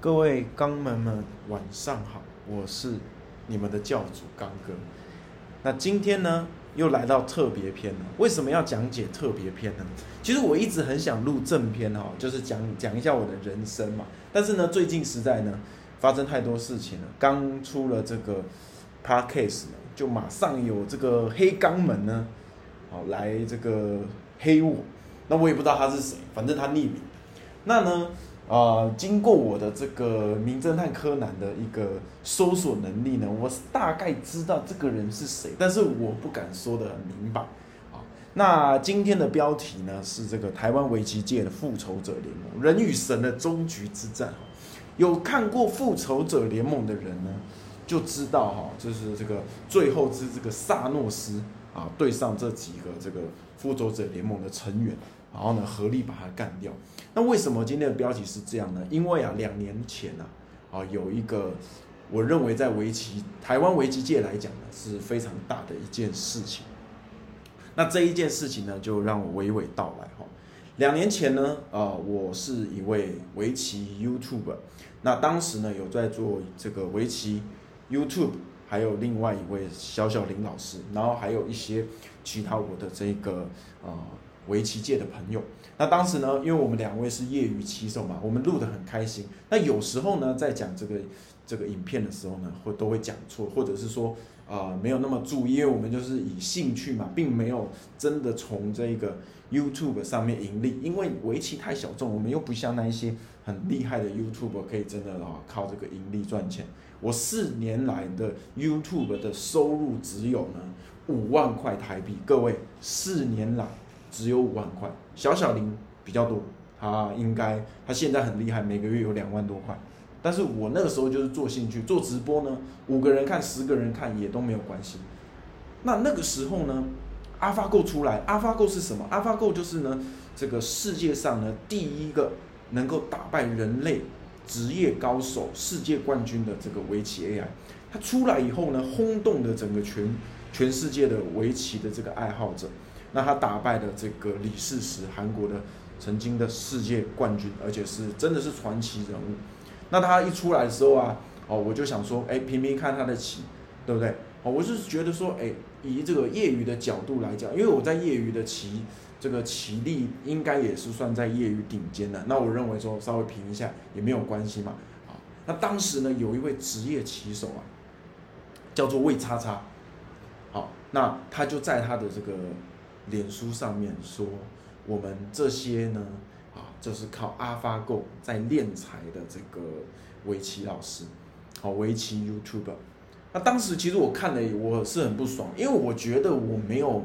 各位肛门们，晚上好，我是你们的教主刚哥。那今天呢，又来到特别篇了。为什么要讲解特别篇呢？其实我一直很想录正篇哈，就是讲讲一下我的人生嘛。但是呢，最近实在呢，发生太多事情了。刚出了这个 podcast，就马上有这个黑肛门呢，好来这个黑我。那我也不知道他是谁，反正他匿名。那呢？啊，经过我的这个名侦探柯南的一个搜索能力呢，我大概知道这个人是谁，但是我不敢说的很明白。啊，那今天的标题呢是这个台湾围棋界的复仇者联盟，人与神的终局之战。有看过复仇者联盟的人呢，就知道哈，就是这个最后是这个萨诺斯啊对上这几个这个复仇者联盟的成员。然后呢，合力把它干掉。那为什么今天的标题是这样呢？因为啊，两年前啊，啊，有一个我认为在围棋台湾围棋界来讲呢，是非常大的一件事情。那这一件事情呢，就让我娓娓道来哈。两年前呢，啊，我是一位围棋 YouTube，那当时呢，有在做这个围棋 YouTube，还有另外一位小小林老师，然后还有一些其他我的这个啊。围棋界的朋友，那当时呢，因为我们两位是业余棋手嘛，我们录得很开心。那有时候呢，在讲这个这个影片的时候呢，会都会讲错，或者是说啊没有那么注意，因为我们就是以兴趣嘛，并没有真的从这个 YouTube 上面盈利。因为围棋太小众，我们又不像那一些很厉害的 YouTube 可以真的啊靠这个盈利赚钱。我四年来的 YouTube 的收入只有呢五万块台币，各位四年来。只有五万块，小小林比较多，他应该他现在很厉害，每个月有两万多块。但是我那个时候就是做兴趣，做直播呢，五个人看，十个人看也都没有关系。那那个时候呢，AlphaGo 出来，AlphaGo 是什么？AlphaGo 就是呢，这个世界上呢第一个能够打败人类职业高手、世界冠军的这个围棋 AI。它出来以后呢，轰动的整个全全世界的围棋的这个爱好者。那他打败了这个李世石，韩国的曾经的世界冠军，而且是真的是传奇人物。那他一出来的时候啊，哦，我就想说，哎，平平看他的棋，对不对？哦，我是觉得说，哎，以这个业余的角度来讲，因为我在业余的棋这个棋力应该也是算在业余顶尖的。那我认为说稍微评一下也没有关系嘛。啊，那当时呢，有一位职业棋手啊，叫做魏叉叉。好，那他就在他的这个。脸书上面说，我们这些呢，啊，就是靠阿发 Go 在练财的这个围棋老师，好，围棋 YouTuber。那当时其实我看了，我是很不爽，因为我觉得我没有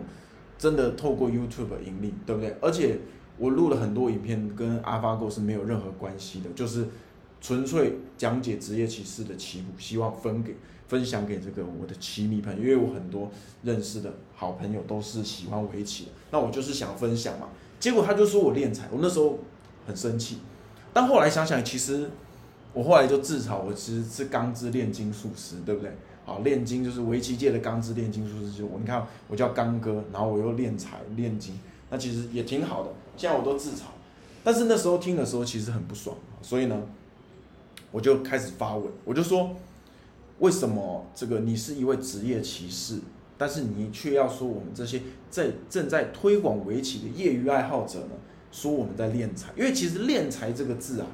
真的透过 YouTube 盈利，对不对？而且我录了很多影片，跟阿发 Go 是没有任何关系的，就是纯粹讲解职业棋士的棋谱，希望分给。分享给这个我的棋迷朋友，因为我很多认识的好朋友都是喜欢围棋的，那我就是想分享嘛。结果他就说我练财，我那时候很生气。但后来想想，其实我后来就自嘲，我其实是钢之炼金术师，对不对？好，炼金就是围棋界的钢之炼金术师，就我你看我叫刚哥，然后我又练财炼金，那其实也挺好的。现在我都自嘲，但是那时候听的时候其实很不爽，所以呢，我就开始发问，我就说。为什么这个你是一位职业棋士，但是你却要说我们这些在正在推广围棋的业余爱好者呢？说我们在练财，因为其实“练财”这个字啊，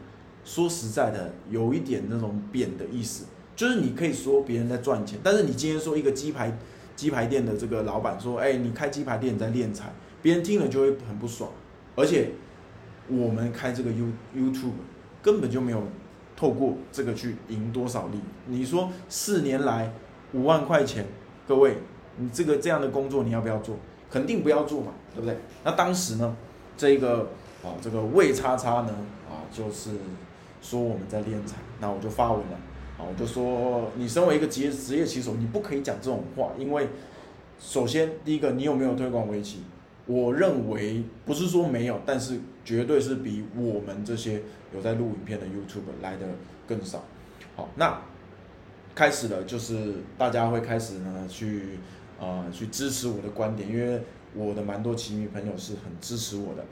说实在的，有一点那种贬的意思，就是你可以说别人在赚钱，但是你今天说一个鸡排鸡排店的这个老板说，哎，你开鸡排店在练财，别人听了就会很不爽，而且我们开这个 You YouTube 根本就没有。透过这个去赢多少利？你说四年来五万块钱，各位，你这个这样的工作你要不要做？肯定不要做嘛，对不对？那当时呢，这个啊，这个魏叉叉呢，啊，就是说我们在练财，那我就发文了，啊，我就说你身为一个职业职业棋手，你不可以讲这种话，因为首先第一个，你有没有推广围棋？我认为不是说没有，但是绝对是比我们这些有在录影片的 YouTube 来的更少。好，那开始了，就是大家会开始呢去呃去支持我的观点，因为我的蛮多棋迷朋友是很支持我的。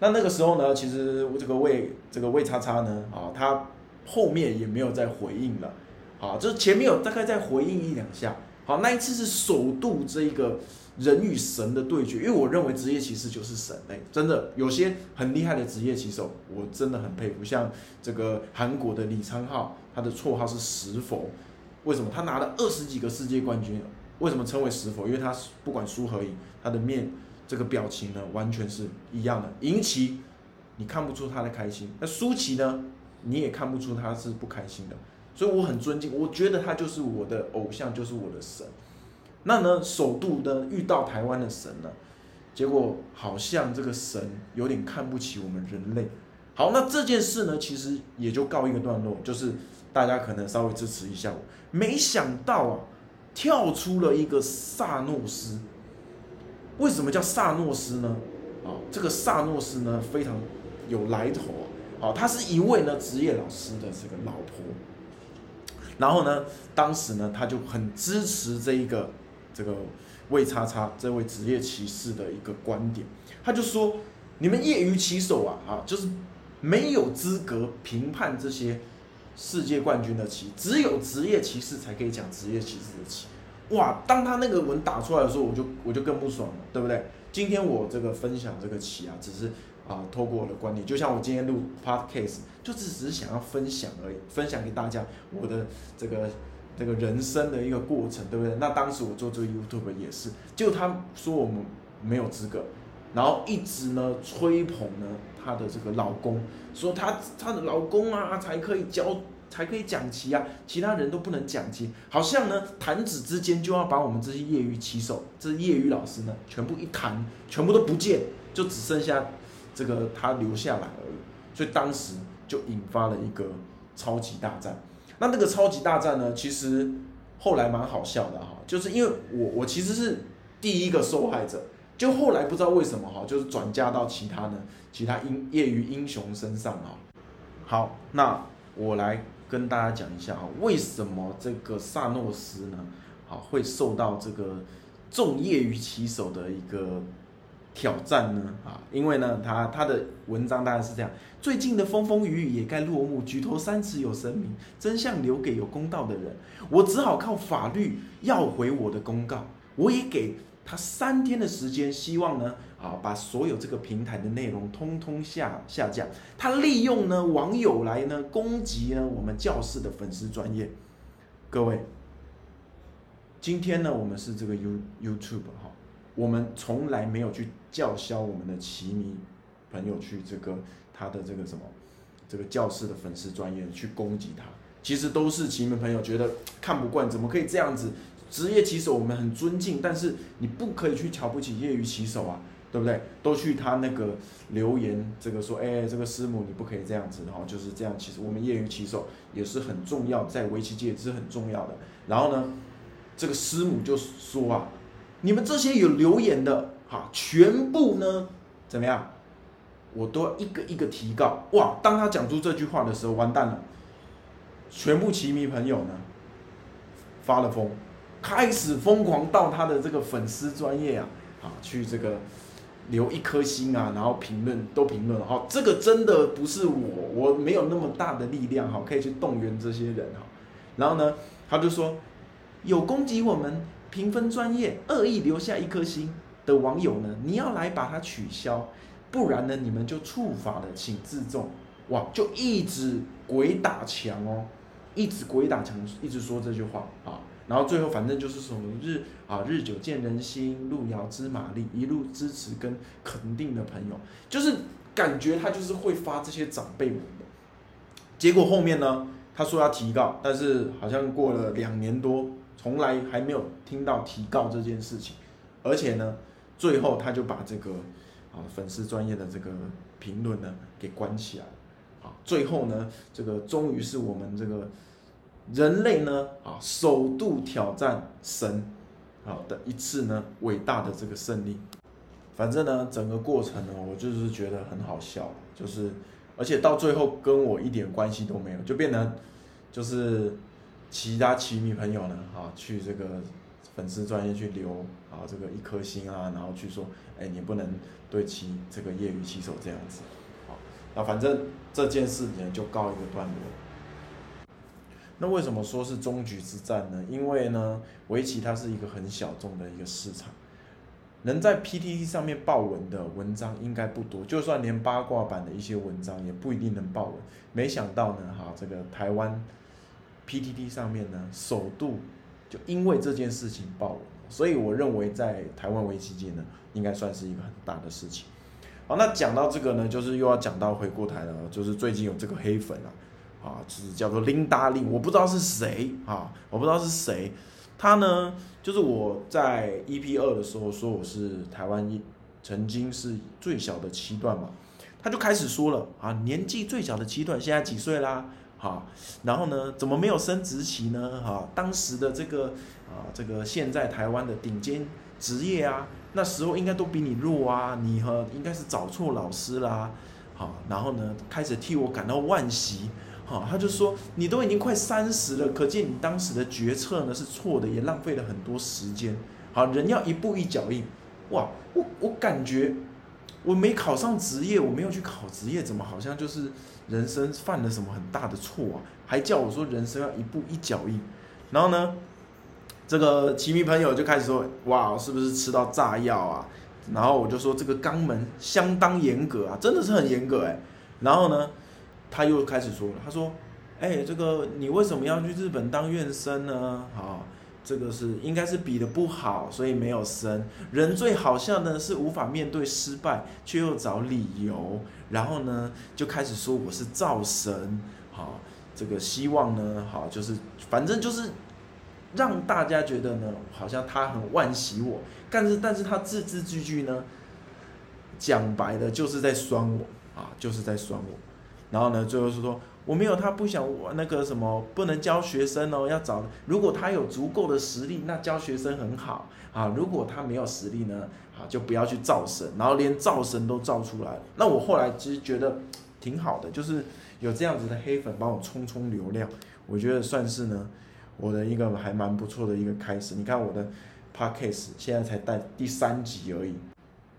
那那个时候呢，其实这个魏这个魏叉叉呢啊，他后面也没有再回应了。好，就是前面有大概再回应一两下。好，那一次是首度这个人与神的对决，因为我认为职业骑士就是神哎，真的有些很厉害的职业骑手，我真的很佩服。像这个韩国的李昌镐，他的绰号是石佛，为什么？他拿了二十几个世界冠军，为什么称为石佛？因为他不管输和赢，他的面这个表情呢，完全是一样的。赢棋你看不出他的开心，那输棋呢，你也看不出他是不开心的。所以我很尊敬，我觉得他就是我的偶像，就是我的神。那呢，首度呢遇到台湾的神呢，结果好像这个神有点看不起我们人类。好，那这件事呢，其实也就告一个段落，就是大家可能稍微支持一下我。没想到啊，跳出了一个萨诺斯。为什么叫萨诺斯呢？啊，这个萨诺斯呢非常有来头啊。好，他是一位呢职业老师的这个老婆。然后呢，当时呢，他就很支持这一个这个魏叉叉这位职业骑士的一个观点，他就说：你们业余骑手啊，啊，就是没有资格评判这些世界冠军的骑，只有职业骑士才可以讲职业骑士的骑。哇！当他那个文打出来的时候，我就我就更不爽了，对不对？今天我这个分享这个棋啊，只是。啊，透过我的观点，就像我今天录 podcast，就只是想要分享而已，分享给大家我的这个这个人生的一个过程，对不对？那当时我做这个 YouTube 也是，就他说我们没有资格，然后一直呢吹捧呢她的这个老公，说她她的老公啊才可以教才可以讲棋啊，其他人都不能讲棋，好像呢弹指之间就要把我们这些业余棋手，这业余老师呢全部一弹，全部都不见，就只剩下。这个他留下来而已，所以当时就引发了一个超级大战。那那个超级大战呢，其实后来蛮好笑的哈，就是因为我我其实是第一个受害者，就后来不知道为什么哈，就是转嫁到其他呢其他英业余英雄身上啊。好，那我来跟大家讲一下啊，为什么这个萨诺斯呢，好会受到这个众业余棋手的一个。挑战呢？啊，因为呢，他他的文章大概是这样：最近的风风雨雨也该落幕，举头三尺有神明，真相留给有公道的人。我只好靠法律要回我的公告。我也给他三天的时间，希望呢，啊，把所有这个平台的内容通通下下架。他利用呢网友来呢攻击呢我们教室的粉丝专业。各位，今天呢我们是这个 You YouTube 哈。我们从来没有去叫嚣我们的棋迷朋友去这个他的这个什么这个教室的粉丝专业去攻击他，其实都是棋迷朋友觉得看不惯，怎么可以这样子？职业棋手我们很尊敬，但是你不可以去瞧不起业余棋手啊，对不对？都去他那个留言这个说，哎，这个师母你不可以这样子，然后就是这样。其实我们业余棋手也是很重要，在围棋界也是很重要的。然后呢，这个师母就说啊。你们这些有留言的，哈，全部呢，怎么样？我都一个一个提告。哇！当他讲出这句话的时候，完蛋了，全部棋迷朋友呢，发了疯，开始疯狂到他的这个粉丝专业啊，啊，去这个留一颗心啊，然后评论都评论了。哈，这个真的不是我，我没有那么大的力量，哈，可以去动员这些人，哈。然后呢，他就说有攻击我们。评分专业恶意留下一颗星的网友呢，你要来把它取消，不然呢你们就触法了，请自重。哇，就一直鬼打墙哦，一直鬼打墙，一直说这句话啊，然后最后反正就是什么日啊日久见人心，路遥知马力，一路支持跟肯定的朋友，就是感觉他就是会发这些长辈文的。结果后面呢，他说要提告，但是好像过了两年多。从来还没有听到提告这件事情，而且呢，最后他就把这个啊粉丝专业的这个评论呢给关起来，啊，最后呢，这个终于是我们这个人类呢啊首度挑战神啊的一次呢伟大的这个胜利。反正呢，整个过程呢，我就是觉得很好笑，就是而且到最后跟我一点关系都没有，就变成就是。其他棋迷朋友呢？啊，去这个粉丝专业去留啊，这个一颗星啊，然后去说，哎，你不能对棋这个业余棋手这样子，啊，那反正这件事呢就告一个段落。那为什么说是终局之战呢？因为呢，围棋它是一个很小众的一个市场，能在 PTT 上面爆文的文章应该不多，就算连八卦版的一些文章也不一定能爆文。没想到呢，哈，这个台湾 PTT 上面呢，首度就因为这件事情爆文，所以我认为在台湾围棋界呢，应该算是一个很大的事情。好，那讲到这个呢，就是又要讲到回过台了，就是最近有这个黑粉啊。啊，就是叫做琳达令，我不知道是谁啊，我不知道是谁。他呢，就是我在 EP 二的时候说我是台湾一曾经是最小的七段嘛，他就开始说了啊，年纪最小的七段现在几岁啦？哈，然后呢，怎么没有升职期呢？哈，当时的这个啊，这个现在台湾的顶尖职业啊，那时候应该都比你弱啊，你和应该是找错老师啦。好，然后呢，开始替我感到惋惜。好，他就说你都已经快三十了，可见你当时的决策呢是错的，也浪费了很多时间。好，人要一步一脚印。哇，我我感觉我没考上职业，我没有去考职业，怎么好像就是人生犯了什么很大的错啊？还叫我说人生要一步一脚印。然后呢，这个棋迷朋友就开始说，哇，是不是吃到炸药啊？然后我就说这个肛门相当严格啊，真的是很严格哎。然后呢？他又开始说了，他说：“哎，这个你为什么要去日本当院生呢？啊，这个是应该是比的不好，所以没有升。人最好笑呢是无法面对失败，却又找理由，然后呢就开始说我是造神，好，这个希望呢，好，就是反正就是让大家觉得呢，好像他很惋惜我，但是但是他字字句句呢，讲白了就是在酸我啊，就是在酸我。”然后呢，最后是说我没有他不想我那个什么不能教学生哦，要找如果他有足够的实力，那教学生很好啊。如果他没有实力呢，啊就不要去造神，然后连造神都造出来。那我后来其实觉得挺好的，就是有这样子的黑粉帮我冲冲流量，我觉得算是呢我的一个还蛮不错的一个开始。你看我的 podcast 现在才带第三集而已。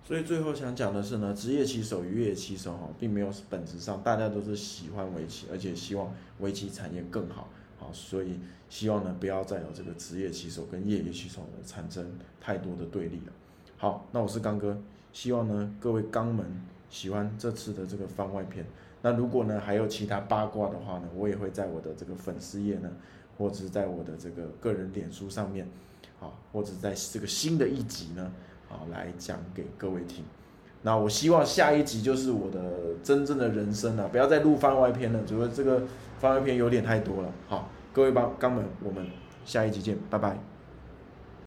所以最后想讲的是呢，职业棋手与越野棋手哈，并没有本质上大家都是喜欢围棋，而且希望围棋产业更好，好，所以希望呢不要再有这个职业棋手跟业余棋手呢产生太多的对立了。好，那我是刚哥，希望呢各位刚们喜欢这次的这个番外篇。那如果呢还有其他八卦的话呢，我也会在我的这个粉丝页呢，或者是在我的这个个人脸书上面，好，或者在这个新的一集呢。好，来讲给各位听。那我希望下一集就是我的真正的人生了，不要再录番外篇了，主要这个番外篇有点太多了。好，各位帮刚们，我们下一集见，拜拜。